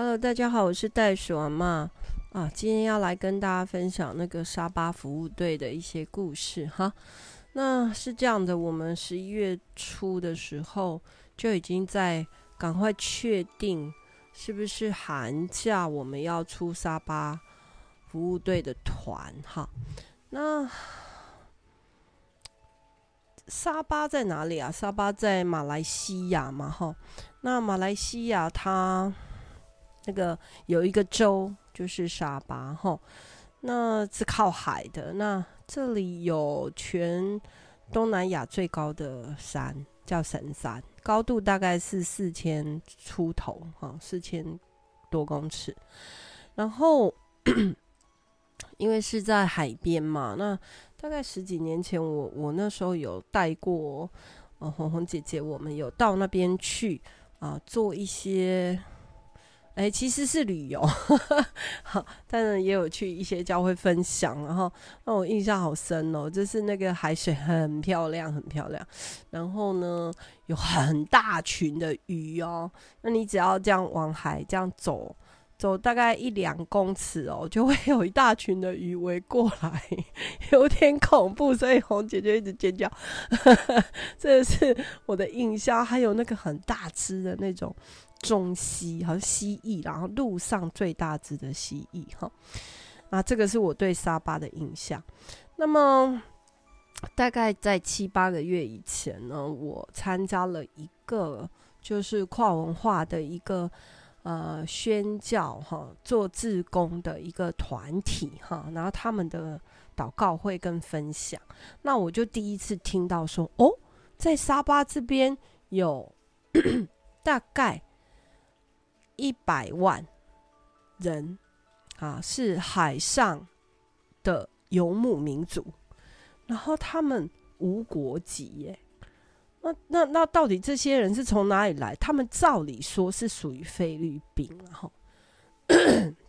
Hello，大家好，我是袋鼠阿嬷啊，今天要来跟大家分享那个沙巴服务队的一些故事哈。那是这样的，我们十一月初的时候就已经在赶快确定是不是寒假我们要出沙巴服务队的团哈。那沙巴在哪里啊？沙巴在马来西亚嘛哈。那马来西亚它。那个有一个州就是沙巴哈，那是靠海的。那这里有全东南亚最高的山，叫神山，高度大概是四千出头哈，四千多公尺。然后 因为是在海边嘛，那大概十几年前我，我那时候有带过呃红红姐姐，我们有到那边去啊、做一些。哎、其实是旅游，好，当然也有去一些教会分享，然后让我印象好深哦，就是那个海水很漂亮，很漂亮，然后呢有很大群的鱼哦，那你只要这样往海这样走，走大概一两公尺哦，就会有一大群的鱼围过来，有点恐怖，所以红姐就一直尖叫，这是我的印象，还有那个很大只的那种。中蜥，好像蜥蜴，然后陆上最大只的蜥蜴，哈，那这个是我对沙巴的印象。那么，大概在七八个月以前呢，我参加了一个就是跨文化的一个呃宣教哈，做志工的一个团体哈，然后他们的祷告会跟分享，那我就第一次听到说，哦，在沙巴这边有 大概。一百万人啊，是海上的游牧民族，然后他们无国籍耶。那那那到底这些人是从哪里来？他们照理说是属于菲律宾，然后，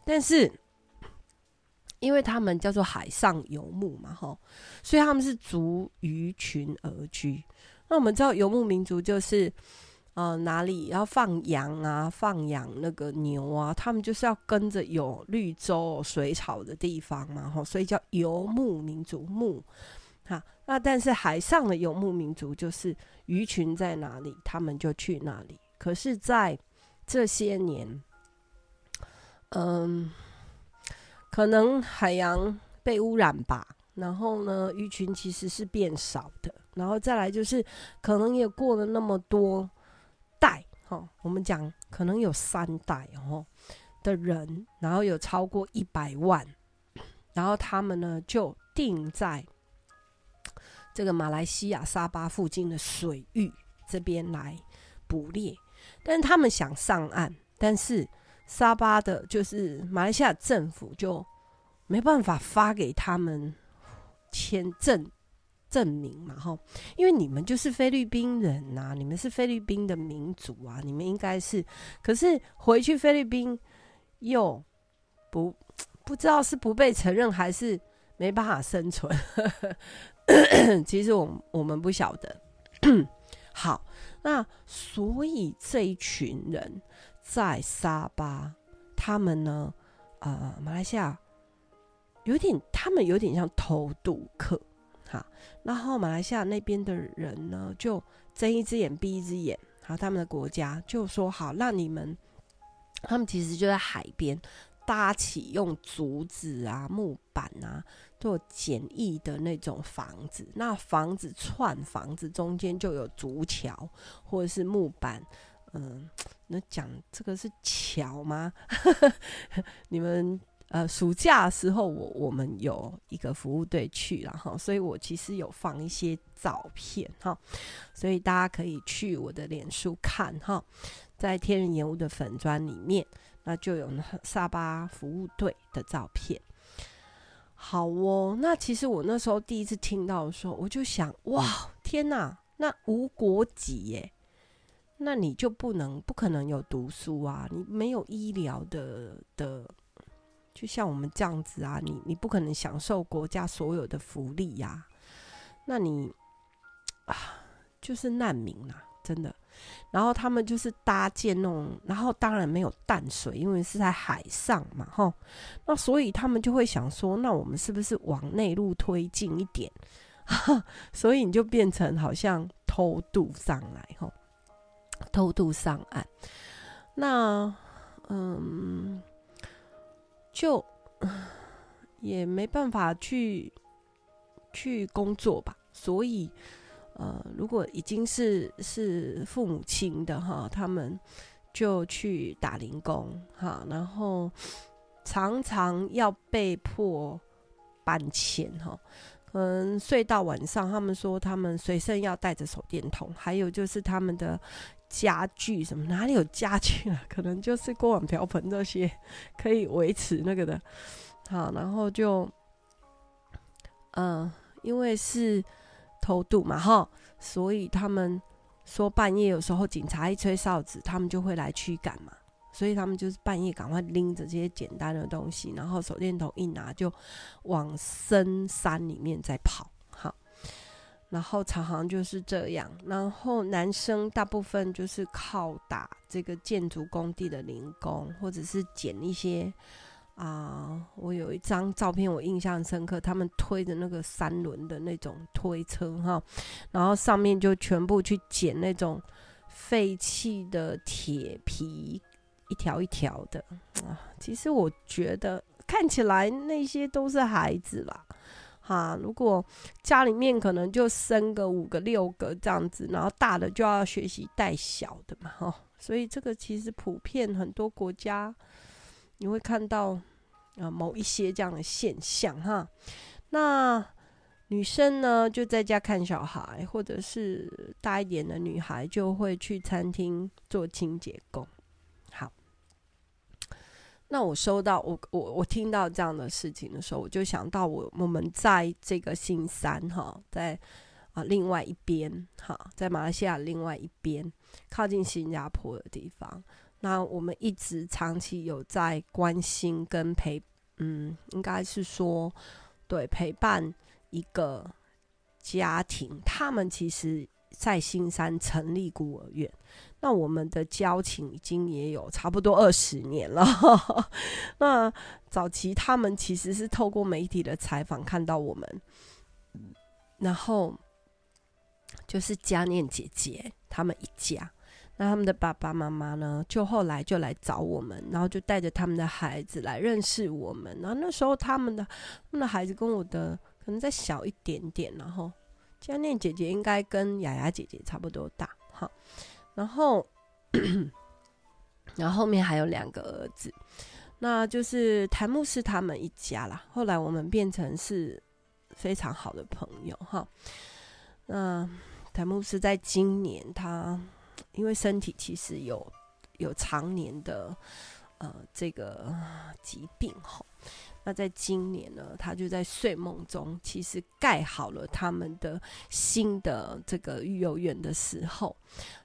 但是因为他们叫做海上游牧嘛，哈，所以他们是逐鱼群而居。那我们知道游牧民族就是。呃，哪里要放羊啊？放养那个牛啊？他们就是要跟着有绿洲、水草的地方嘛，吼，所以叫游牧民族。牧，哈，那但是海上的游牧民族就是鱼群在哪里，他们就去哪里。可是，在这些年，嗯，可能海洋被污染吧，然后呢，鱼群其实是变少的。然后再来就是，可能也过了那么多。哦，我们讲可能有三代哦的人，然后有超过一百万，然后他们呢就定在这个马来西亚沙巴附近的水域这边来捕猎，但是他们想上岸，但是沙巴的就是马来西亚政府就没办法发给他们签证。证明嘛，哈，因为你们就是菲律宾人呐、啊，你们是菲律宾的民族啊，你们应该是，可是回去菲律宾又不不知道是不被承认还是没办法生存，其实我我们不晓得。好，那所以这一群人在沙巴，他们呢，呃，马来西亚有点，他们有点像偷渡客。好，然后马来西亚那边的人呢，就睁一只眼闭一只眼。好，他们的国家就说好，让你们，他们其实就在海边搭起用竹子啊、木板啊做简易的那种房子。那房子串房子中间就有竹桥或者是木板。嗯，那讲这个是桥吗？你们？呃，暑假的时候我，我我们有一个服务队去了哈，所以我其实有放一些照片哈，所以大家可以去我的脸书看哈，在天人研屋的粉砖里面，那就有沙巴服务队的照片。好哦，那其实我那时候第一次听到的时候，我就想，哇，天哪，那无国籍耶，那你就不能不可能有读书啊，你没有医疗的的。就像我们这样子啊，你你不可能享受国家所有的福利呀，那你啊就是难民啊，真的。然后他们就是搭建那种，然后当然没有淡水，因为是在海上嘛，哈。那所以他们就会想说，那我们是不是往内陆推进一点？所以你就变成好像偷渡上来，哈，偷渡上岸。那嗯，就 也没办法去去工作吧，所以。呃，如果已经是是父母亲的哈，他们就去打零工哈，然后常常要被迫搬迁哈，可能睡到晚上，他们说他们随身要带着手电筒，还有就是他们的家具什么，哪里有家具啊？可能就是锅碗瓢盆这些可以维持那个的，好，然后就嗯、因为是。偷渡嘛，哈，所以他们说半夜有时候警察一吹哨子，他们就会来驱赶嘛。所以他们就是半夜赶快拎着这些简单的东西，然后手电筒一拿就往深山里面在跑，然后常常就是这样。然后男生大部分就是靠打这个建筑工地的零工，或者是捡一些。啊我有一张照片，我印象深刻。他们推着那个三轮的那种推车哈，然后上面就全部去捡那种废弃的铁皮，一条一条的啊。其实我觉得看起来那些都是孩子啦，哈。如果家里面可能就生个五个六个这样子，然后大的就要学习带小的嘛，哈。所以这个其实普遍很多国家。你会看到啊，某一些这样的现象哈。那女生呢，就在家看小孩，或者是大一点的女孩就会去餐厅做清洁工。那我收到我我我听到这样的事情的时候，我就想到我我们在这个新山哈，在啊另外一边哈，在马来西亚另外一边靠近新加坡的地方。那我们一直长期有在关心跟陪，嗯，应该是说，对，陪伴一个家庭，他们其实在新山成立孤儿院。那我们的交情已经也有差不多二十年了。那早期他们其实是透过媒体的采访看到我们，然后就是嘉念姐姐他们一家。那他们的爸爸妈妈呢？就后来就来找我们，然后就带着他们的孩子来认识我们。然后那时候他们的他们的孩子跟我的可能再小一点点，然后嘉念姐姐应该跟雅雅姐姐差不多大，哈。然后 然后后面还有两个儿子，那就是谭牧师他们一家啦。后来我们变成是非常好的朋友，哈。那谭牧师在今年他。因为身体其实有有常年的呃这个疾病吼，那在今年呢，他就在睡梦中，其实盖好了他们的新的这个育幼院的时候，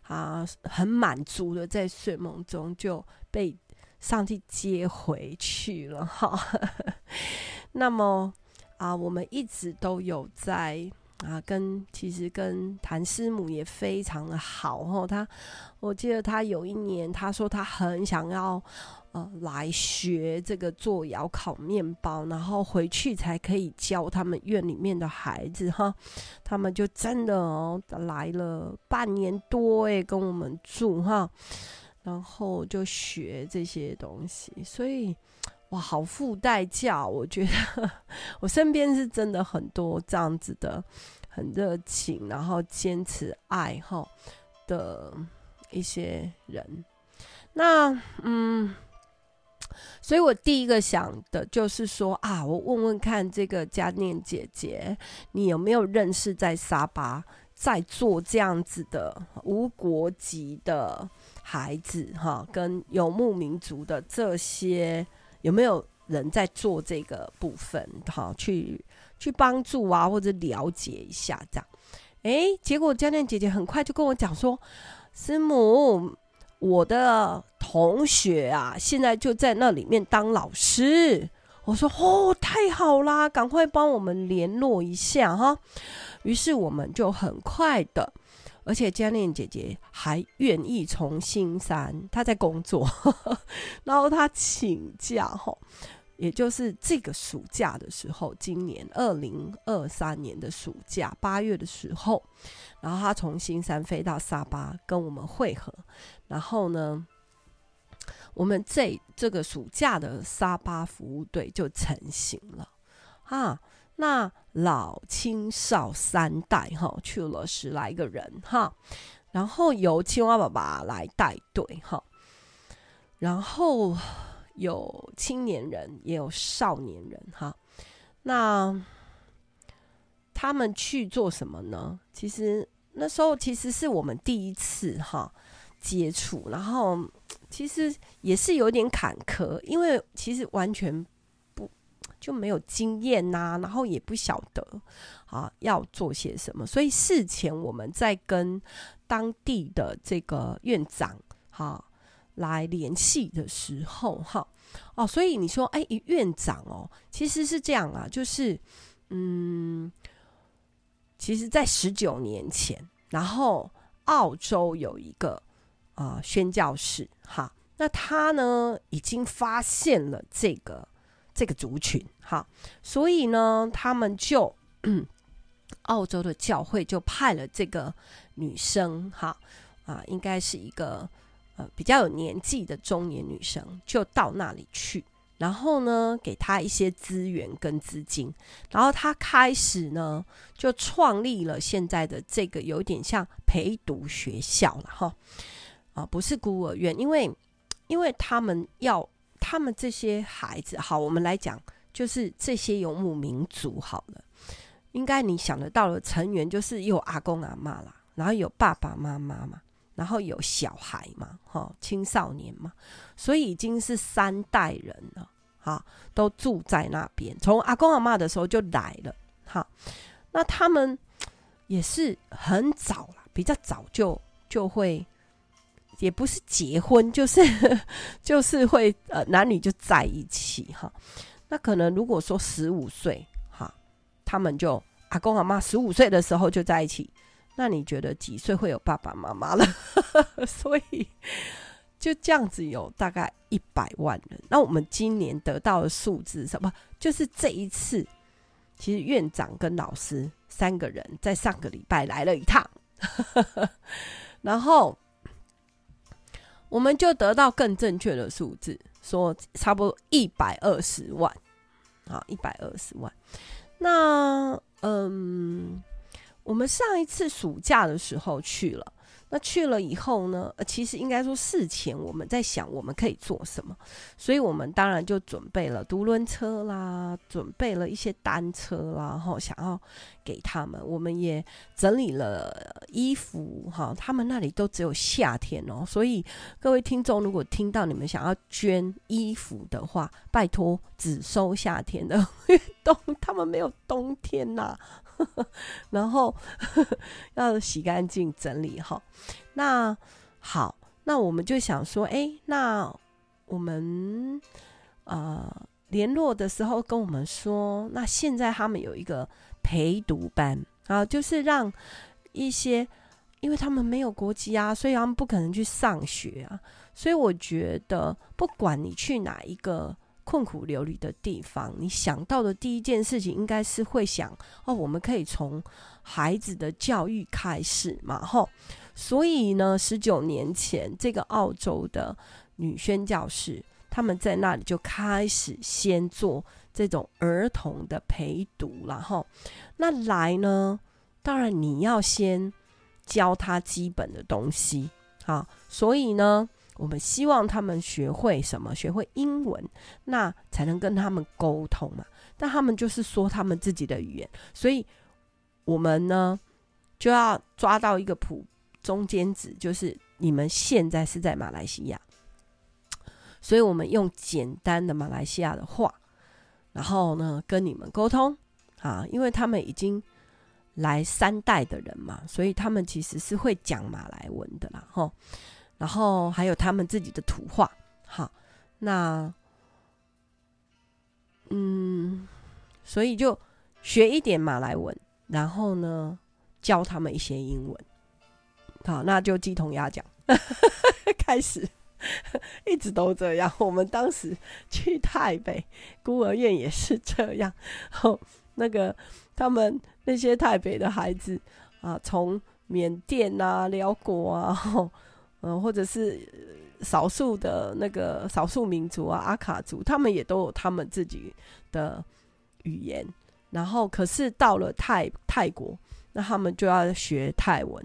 啊，很满足的在睡梦中就被上帝接回去了哈。那么啊，我们一直都有在。啊，跟其实跟谭师母也非常的好哦。他，我记得他有一年，他说他很想要呃来学这个做窑烤面包，然后回去才可以教他们院里面的孩子哈。他们就真的哦来了半年多诶，跟我们住哈，然后就学这些东西，所以。哇，好付代价！我觉得我身边是真的很多这样子的，很热情，然后坚持爱好的一些人。那嗯，所以我第一个想的就是说啊，我问问看这个嘉念姐姐，你有没有认识在沙巴在做这样子的无国籍的孩子哈，跟游牧民族的这些。有没有人在做这个部分？哈，去去帮助啊，或者了解一下这样。诶，结果嘉念姐姐很快就跟我讲说：“师母，我的同学啊，现在就在那里面当老师。”我说：“哦，太好啦，赶快帮我们联络一下哈。”于是我们就很快的而且嘉念姐姐还愿意从新山，她在工作，然后她请假吼，也就是这个暑假的时候，今年二零二三年的暑假八月的时候，然后她从新山飞到沙巴跟我们会合，然后呢，我们这这个暑假的沙巴服务队就成型了，哈。那老青少三代哈去了十来个人哈，然后由青蛙爸爸来带队哈，然后有青年人也有少年人哈。那他们去做什么呢？其实那时候其实是我们第一次哈接触，然后 其实也是有点坎坷，因为其实完全不。就没有经验呐、然后也不晓得啊要做些什么，所以事前我们在跟当地的这个院长哈、来联系的时候哈哦，所以你说哎，院长哦，其实是这样啊，就是嗯，其实，在十九年前，然后澳洲有一个啊宣教士。哈，那他呢已经发现了这个。这个族群，哈，所以呢，他们就 澳洲的教会就派了这个女生，哈啊，应该是一个呃比较有年纪的中年女生，就到那里去，然后呢，给她一些资源跟资金，然后她开始呢，就创立了现在的这个有点像陪读学校了，哈啊，不是孤儿院，因为因为他们要。他们这些孩子，好，我们来讲，就是这些游牧民族，好了，应该你想得到的成员，就是有阿公阿嬷啦，然后有爸爸妈妈嘛，然后有小孩嘛，哈，青少年嘛，所以已经是三代人了，哈，都住在那边，从阿公阿嬷的时候就来了，哈，那他们也是很早了，比较早就就会。也不是结婚，就是就是会呃男女就在一起哈。那可能如果说十五岁哈，他们就阿公阿妈十五岁的时候就在一起，那你觉得几岁会有爸爸妈妈了？所以就这样子有大概一百万人。那我们今年得到的数字什么？就是这一次，其实院长跟老师三个人在上个礼拜来了一趟，然后。我们就得到更正确的数字，说差不多一百二十万，好，一百二十万。那嗯，我们上一次暑假的时候去了。那去了以后呢？其实应该说事前我们在想我们可以做什么，所以我们当然就准备了独轮车啦，准备了一些单车啦，然后想要给他们。我们也整理了衣服，哈，他们那里都只有夏天哦，所以各位听众如果听到你们想要捐衣服的话，拜托只收夏天的，因为冬他们没有冬天呐。然后 要洗干净整理好。那好，那我们就想说，哎，那我们呃联络的时候跟我们说，那现在他们有一个陪读班啊，就是让一些，因为他们没有国籍啊，所以他们不可能去上学啊。所以我觉得，不管你去哪一个。困苦流离的地方，你想到的第一件事情应该是会想哦，我们可以从孩子的教育开始嘛，吼。所以呢，十九年前，这个澳洲的女宣教师，他们在那里就开始先做这种儿童的陪读了，吼。那来呢，当然你要先教他基本的东西，好，所以呢。我们希望他们学会什么？学会英文，那才能跟他们沟通嘛。但他们就是说他们自己的语言，所以我们呢就要抓到一个普中间值，就是你们现在是在马来西亚，所以我们用简单的马来西亚的话，然后呢跟你们沟通啊，因为他们已经来三代的人嘛，所以他们其实是会讲马来文的啦，吼。然后还有他们自己的图画，好，那，嗯，所以就学一点马来文，然后呢，教他们一些英文，好，那就鸡同鸭讲，开始一直都这样。我们当时去台北孤儿院也是这样。后那个他们那些台北的孩子啊，从缅甸啊、寮国啊，嗯，或者是少数的那个少数民族啊，阿卡族，他们也都有他们自己的语言。然后，可是到了泰泰国，那他们就要学泰文。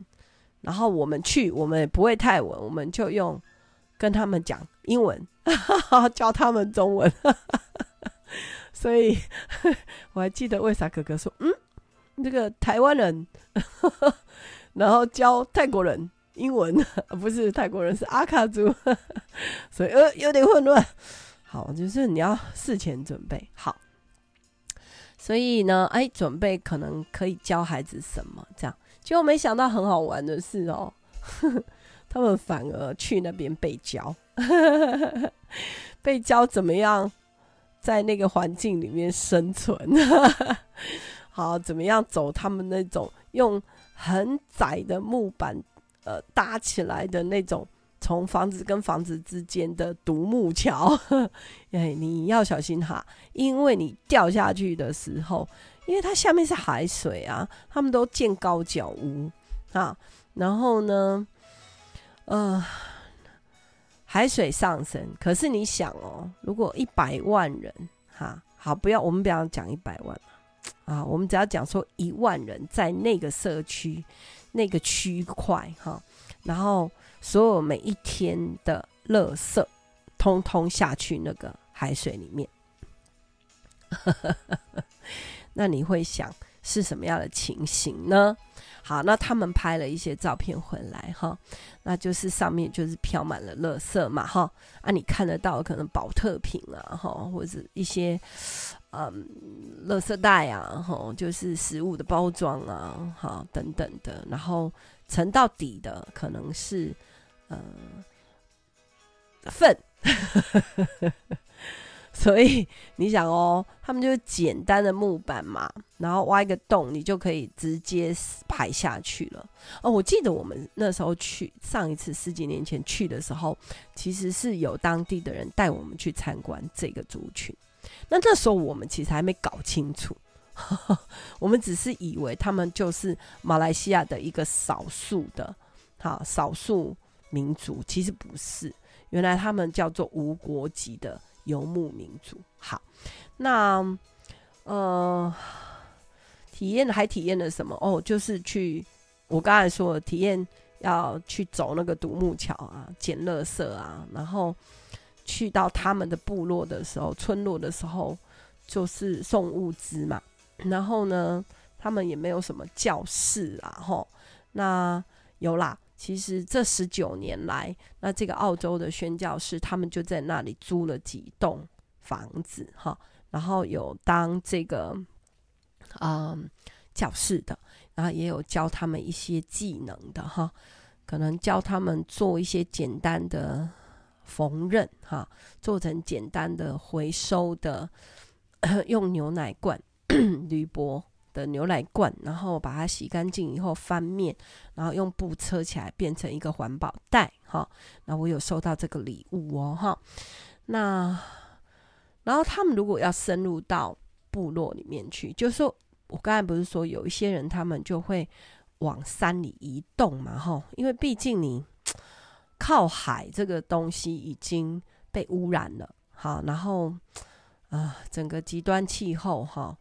然后我们去，我们也不会泰文，我们就用跟他们讲英文，教他们中文。所以 我还记得为啥哥哥说，嗯，这个台湾人。然后教泰国人英文，不是泰国人，是阿卡族，所以呃有点混乱。好，就是你要事前准备好。所以呢，哎，准备可能可以教孩子什么这样，结果没想到很好玩的是哦，他们反而去那边被教，被教怎么样在那个环境里面生存，好，怎么样走他们那种用。很窄的木板，呃，搭起来的那种，从房子跟房子之间的独木桥，哎，你要小心哈，因为你掉下去的时候，因为它下面是海水啊，他们都建高脚屋啊，然后呢，呃，海水上升，可是你想哦，如果一百万人，哈，好，不要，我们不要讲一百万。啊，我们只要讲说一万人在那个社区、那个区块哈，然后所有每一天的垃圾，通通下去那个海水里面，那你会想是什么样的情形呢？好，那他们拍了一些照片回来哈，那就是上面就是飘满了垃圾嘛哈，啊，你看得到可能保特瓶啊哈，或者一些。嗯，垃圾袋啊，吼，就是食物的包装啊，哈，等等的，然后沉到底的可能是呃粪，所以你想哦，他们就是简单的木板嘛，然后挖一个洞，你就可以直接排下去了。哦，我记得我们那时候去上一次十几年前去的时候，其实是有当地的人带我们去参观这个族群。那那时候我们其实还没搞清楚，我们只是以为他们就是马来西亚的一个少数的，好少数民族，其实不是，原来他们叫做无国籍的游牧民族。好，那呃，体验还体验了什么？哦，就是去我刚才说的体验，要去走那个独木桥啊，捡垃圾啊，然后。去到他们的部落的时候，村落的时候，就是送物资嘛。然后呢，他们也没有什么教室啊，吼。那有啦，其实这十九年来，那这个澳洲的宣教士，他们就在那里租了几栋房子，哈。然后有当这个，嗯，教室的，然后也有教他们一些技能的，哈。可能教他们做一些简单的。缝纫哈，做成简单的回收的，用牛奶罐 铝箔的牛奶罐，然后把它洗干净以后翻面，然后用布车起来变成一个环保袋哈。那我有收到这个礼物哦哈。那然后他们如果要深入到部落里面去，就是说我刚才不是说有一些人他们就会往山里移动嘛哈，因为毕竟你。靠海这个东西已经被污染了，好，然后啊、整个极端气候哈，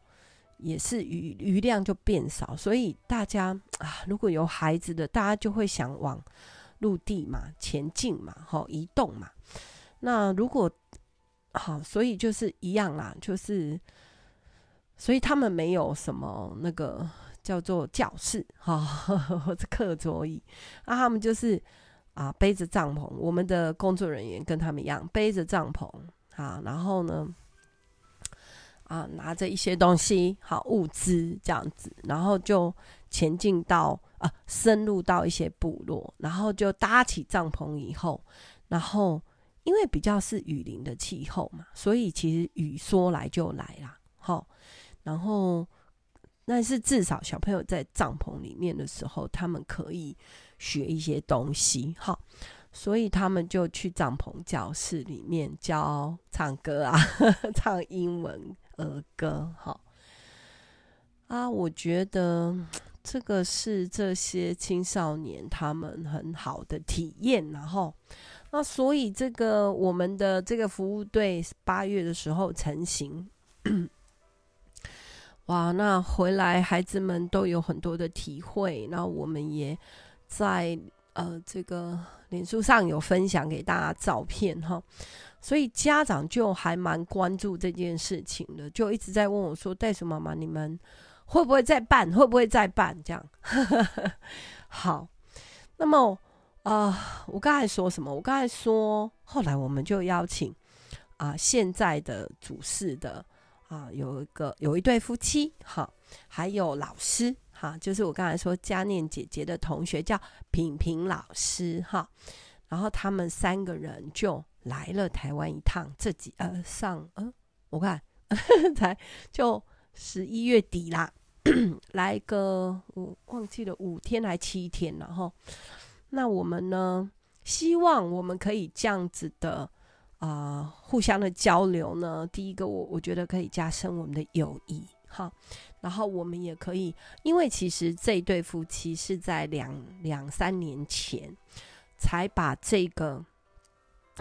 也是鱼鱼量就变少，所以大家啊，如果有孩子的，大家就会想往陆地嘛前进嘛，哈，移动嘛。那如果好，所以就是一样啦，就是所以他们没有什么那个叫做教室哈，或者课桌椅，那他们就是。啊，背着帐篷，我们的工作人员跟他们一样背着帐篷，啊，然后呢，啊，拿着一些东西，好物资这样子，然后就前进到啊，深入到一些部落，然后就搭起帐篷以后，然后因为比较是雨林的气候嘛，所以其实雨说来就来啦，好，然后但是至少小朋友在帐篷里面的时候，他们可以。学一些东西哈。所以他们就去帐篷教室里面教唱歌啊，唱英文儿歌哈。啊，我觉得这个是这些青少年他们很好的体验，然后。那所以这个我们的这个服务队八月的时候成型，哇！那回来孩子们都有很多的体会，那我们也在呃这个脸书上有分享给大家照片哈，所以家长就还蛮关注这件事情的，就一直在问我说：“袋鼠妈妈，你们会不会再办？会不会再办？”这样，好，那么。啊、我刚才说什么？我刚才说，后来我们就邀请啊，现在的主事的啊，有一个有一对夫妻，哈，还有老师，哈，就是我刚才说嘉念姐姐的同学叫品品老师，哈，然后他们三个人就来了台湾一趟，这几呃上呃，我看 才就十一月底啦，来个我忘记了五天还七天，然后。那我们呢？希望我们可以这样子的啊、互相的交流呢。第一个，我我觉得可以加深我们的友谊，哈。然后我们也可以，因为其实这一对夫妻是在两两三年前才把这个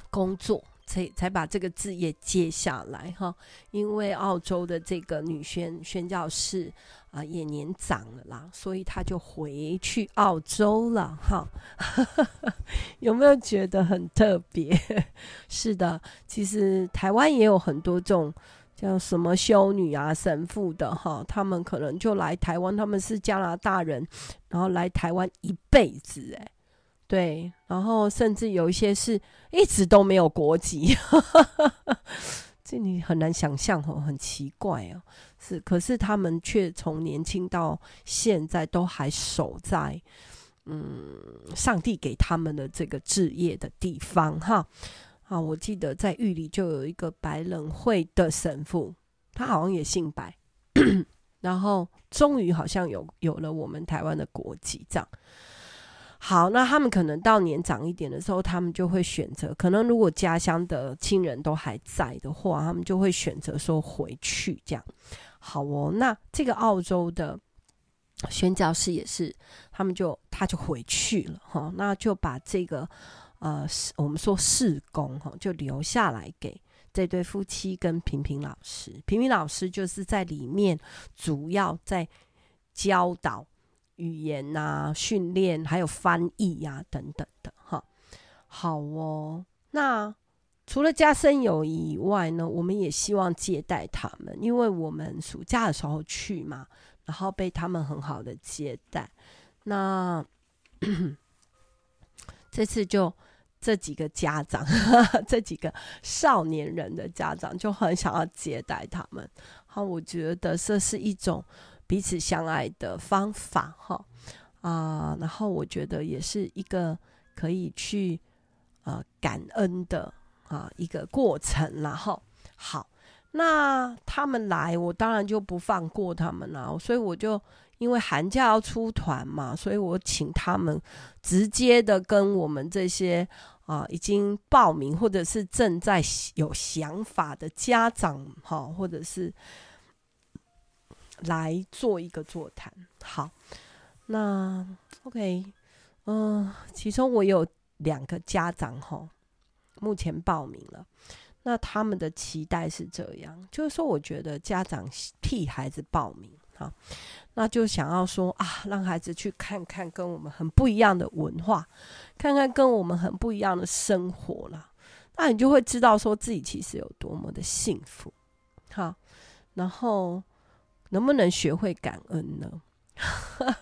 工作。才才把这个志业接下来哈，因为澳洲的这个女宣宣教士啊也年长了啦，所以他就回去澳洲了哈。有没有觉得很特别？是的，其实台湾也有很多这种叫什么修女啊、神父的哈，他们可能就来台湾，他们是加拿大人，然后来台湾一辈子哎。对，然后甚至有一些是一直都没有国籍，这你很难想象哦，很奇怪哦。是，可是他们却从年轻到现在都还守在嗯，上帝给他们的这个置业的地方哈。啊，我记得在玉里就有一个白人会的神父，他好像也姓白，然后终于好像有有了我们台湾的国籍这样。好，那他们可能到年长一点的时候，他们就会选择，可能如果家乡的亲人都还在的话，他们就会选择说回去这样。好哦，那这个澳洲的宣教师也是，他们就他就回去了哈，那就把这个呃，我们说事工哈，就留下来给这对夫妻跟平平老师。平平老师就是在里面主要在教导。语言呐、啊，训练还有翻译呀、啊，等等的哈。好哦，那除了加深友谊以外呢，我们也希望接待他们，因为我们暑假的时候去嘛，然后被他们很好的接待。那 这次就这几个家长，这几个少年人的家长就很想要接待他们。好，我觉得这是一种。彼此相爱的方法，哈啊，然后我觉得也是一个可以去呃感恩的啊一个过程，然后好，那他们来，我当然就不放过他们了，所以我就因为寒假要出团嘛，所以我请他们直接的跟我们这些啊已经报名或者是正在有想法的家长，哈，或者是。来做一个座谈，好，那 OK，嗯、其中我有两个家长哈，目前报名了，那他们的期待是这样，就是说，我觉得家长替孩子报名哈，那就想要说啊，让孩子去看看跟我们很不一样的文化，看看跟我们很不一样的生活了，那你就会知道说自己其实有多么的幸福，好，然后。能不能学会感恩呢？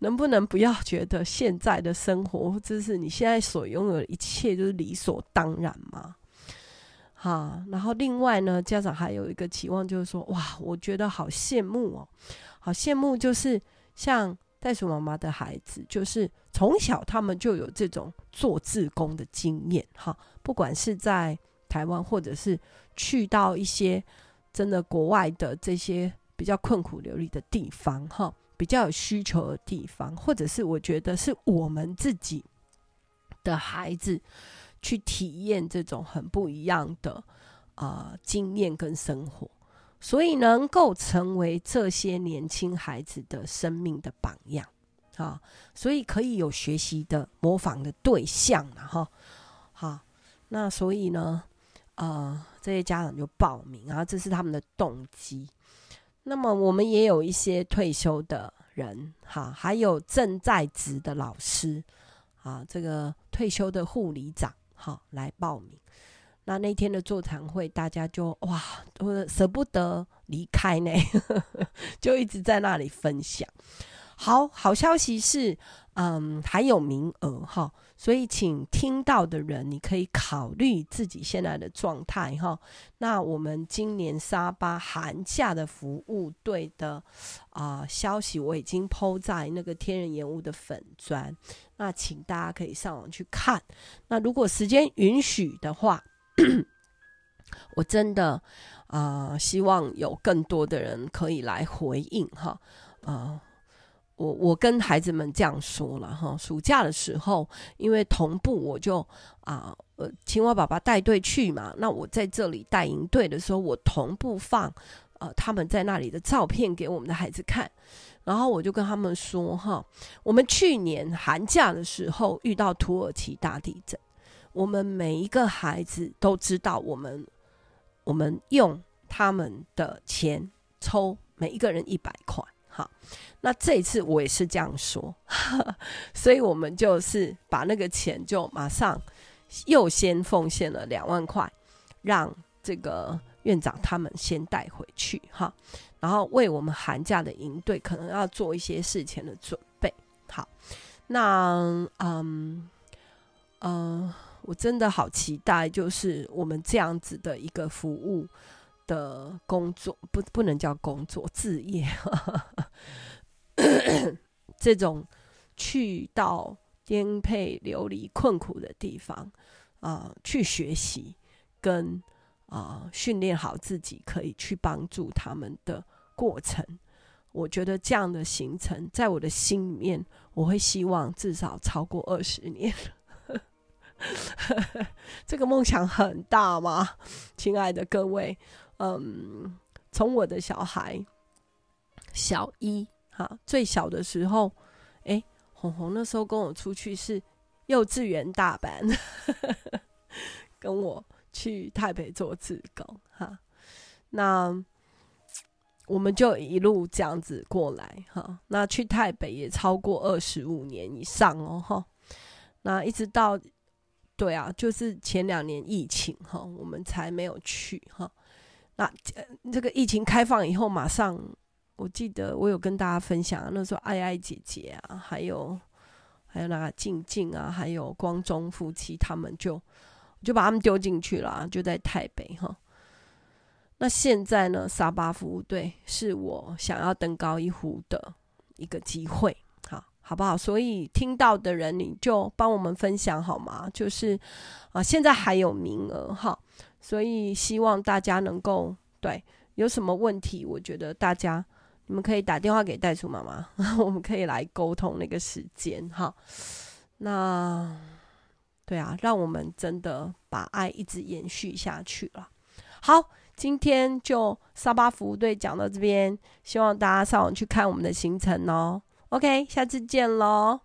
能不能不要觉得现在的生活，就是你现在所拥有的一切，就是理所当然吗？哈，然后另外呢，家长还有一个期望，就是说，哇，我觉得好羡慕哦，好羡慕，就是像袋鼠妈妈的孩子，就是从小他们就有这种做志工的经验，哈，不管是在台湾，或者是去到一些真的国外的这些。比较困苦流离的地方，哈，比较有需求的地方，或者是我觉得是我们自己的孩子去体验这种很不一样的啊、呃、经验跟生活，所以能够成为这些年轻孩子的生命的榜样啊，所以可以有学习的模仿的对象了哈。好，那所以呢，呃，这些家长就报名啊，这是他们的动机。那么我们也有一些退休的人，哈，还有正在职的老师，啊，这个退休的护理长，哈，来报名。那那天的座谈会，大家就哇，都舍不得离开呢，就一直在那里分享。好好消息是，嗯，还有名额哈，所以请听到的人，你可以考虑自己现在的状态哈。那我们今年沙巴寒假的服务队的啊、消息，我已经 PO 在那个天人研屋的粉专，那请大家可以上网去看。那如果时间允许的话，我真的啊、希望有更多的人可以来回应哈，啊、我我跟孩子们这样说了哈，暑假的时候，因为同步我就啊呃青蛙爸爸带队去嘛，那我在这里带营队的时候，我同步放呃他们在那里的照片给我们的孩子看，然后我就跟他们说哈，我们去年寒假的时候遇到土耳其大地震，我们每一个孩子都知道我们我们用他们的钱抽每一个人一百块。好，那这一次我也是这样说，所以我们就是把那个钱就马上又先奉献了两万块，让这个院长他们先带回去哈，然后为我们寒假的营队可能要做一些事前的准备。好，那嗯嗯，我真的好期待，就是我们这样子的一个服务。的工作不不能叫工作，置业，这种去到颠沛流离、困苦的地方啊、去学习跟啊、训练好自己，可以去帮助他们的过程。我觉得这样的行程，在我的心里面，我会希望至少超过二十年。这个梦想很大吗？亲爱的各位。嗯，从我的小孩小一哈，最小的时候，哎，红红那时候跟我出去是幼稚园大班，跟我去台北做志工哈。那我们就一路这样子过来哈。那去台北也超过二十五年以上哦哈。那一直到对啊，就是前两年疫情哈，我们才没有去哈。那这个疫情开放以后，马上我记得我有跟大家分享，那时候爱爱姐姐啊，还有还有那个静静啊，还有光中夫妻，他们就就把他们丢进去了，就在台北哈。那现在呢，沙巴服务队是我想要登高一呼的一个机会，好，好不好？所以听到的人，你就帮我们分享好吗？就是啊，现在还有名额哈。所以希望大家能够对有什么问题，我觉得大家你们可以打电话给袋鼠妈妈，我们可以来沟通那个时间哈。那对啊，让我们真的把爱一直延续下去了。好，今天就沙巴服务队讲到这边，希望大家上网去看我们的行程哦。OK，下次见喽。